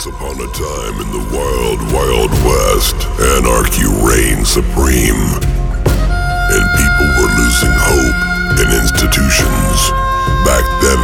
Once upon a time in the wild, wild west, anarchy reigned supreme. And people were losing hope in institutions, back then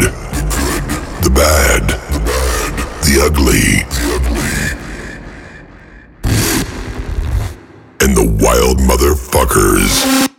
good, the bad, the ugly, and the wild motherfuckers.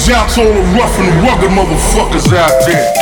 Goes out to all the rough and rugged motherfuckers out there.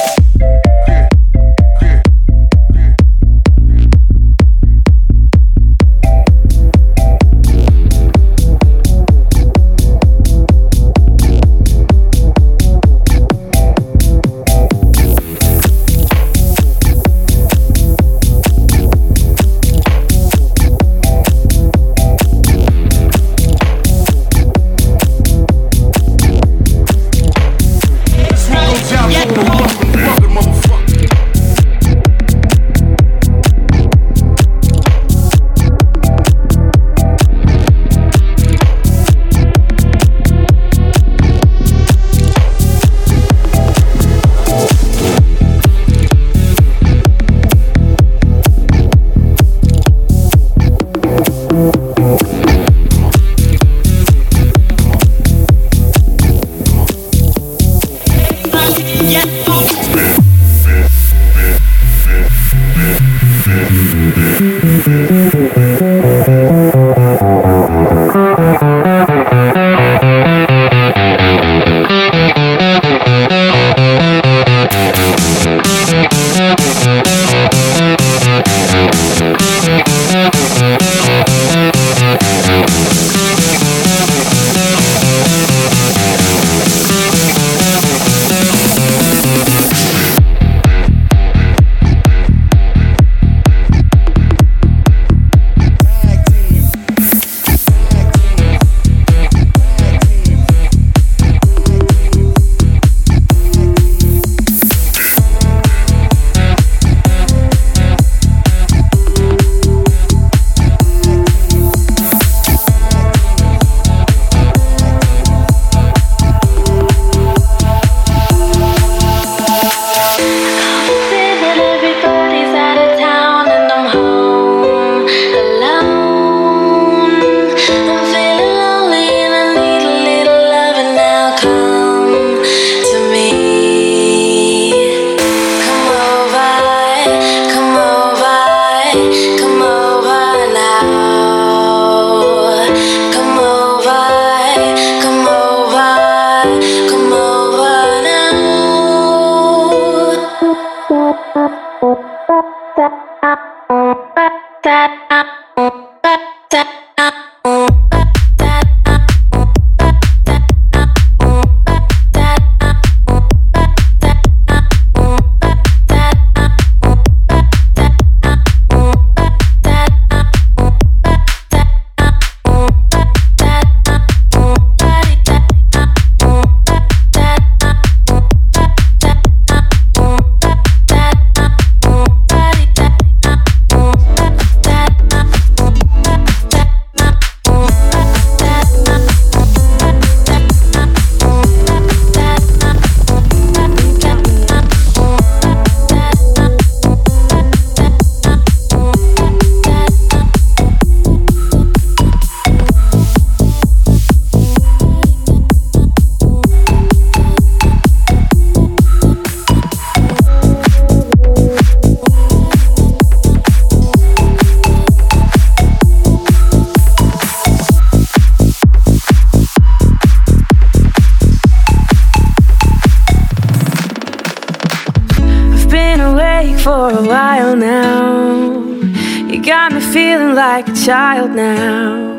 child now.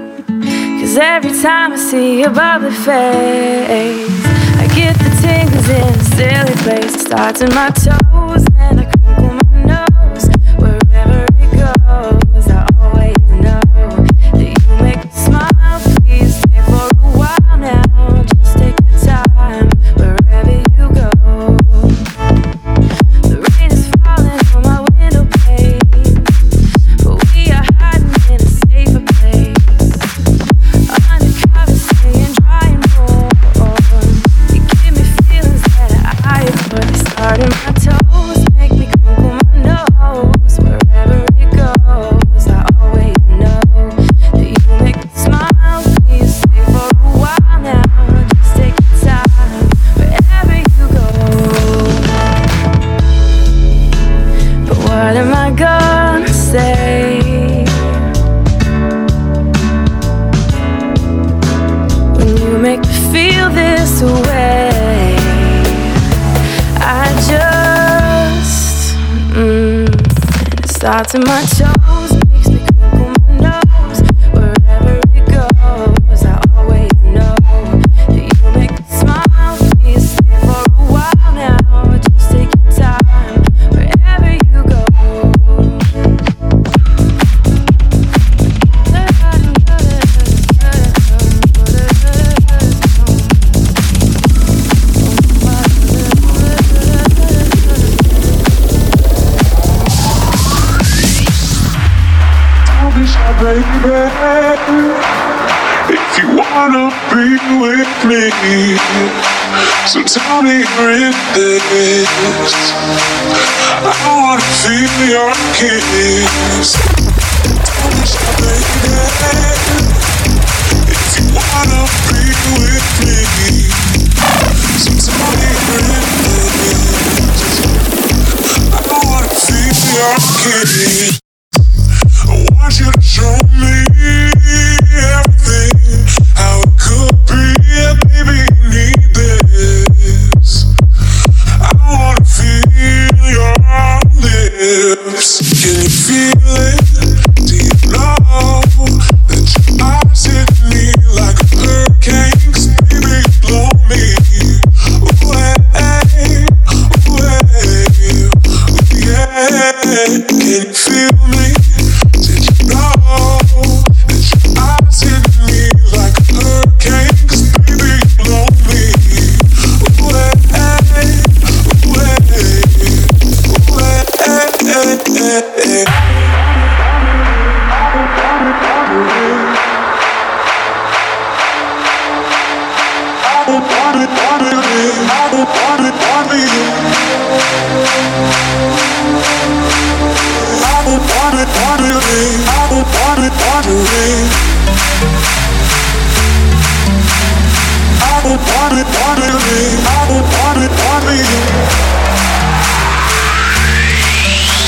Cause every time I see your bubbly face, I get the tingles in a silly place, starts in my toes. away. I just mm, to my child. with me. So tell me you're in this. I wanna feel your kiss. Tell me, baby, if you wanna be with me. So tell me you're in this. I wanna feel your kiss. I want you to show me everything. How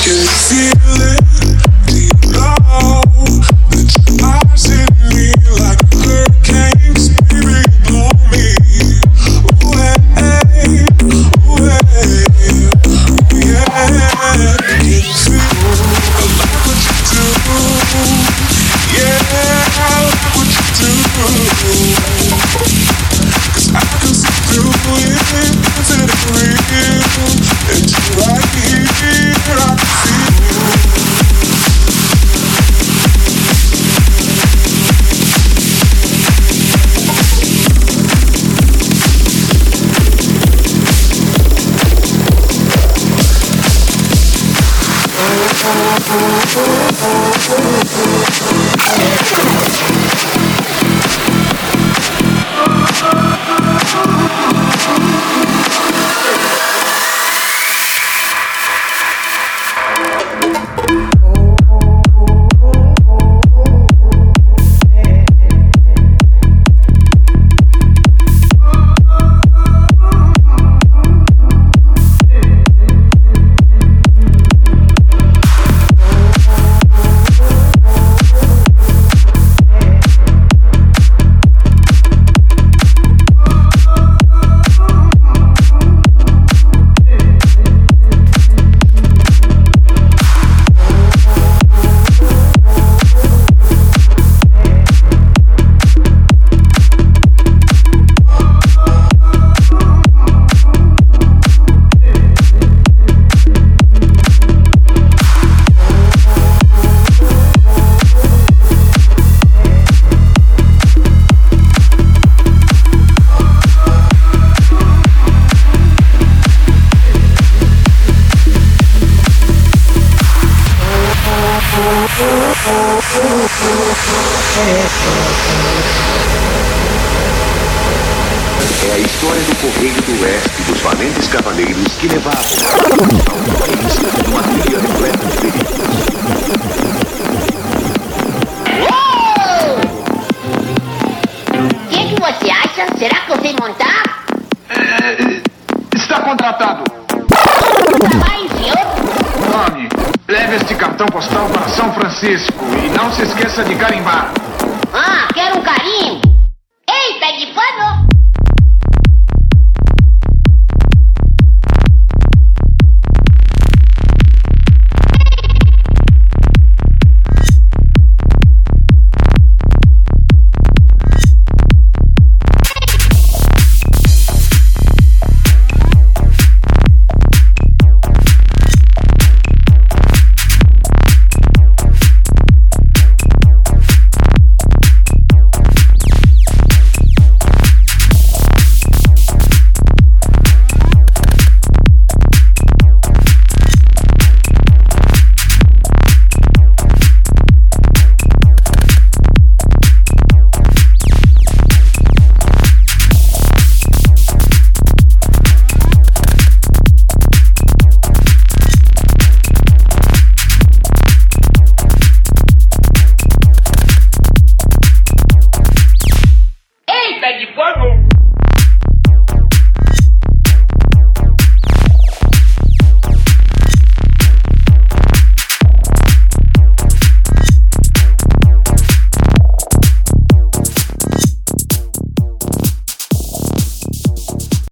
You feel it. História do Correio do Oeste dos valentes cavaleiros que levavam numa trilha repleta de perigos. O que, que você acha? Será que eu sei montar? Está contratado. Vai, senhor. Tony, leve este cartão postal para São Francisco e não se esqueça de carimbar.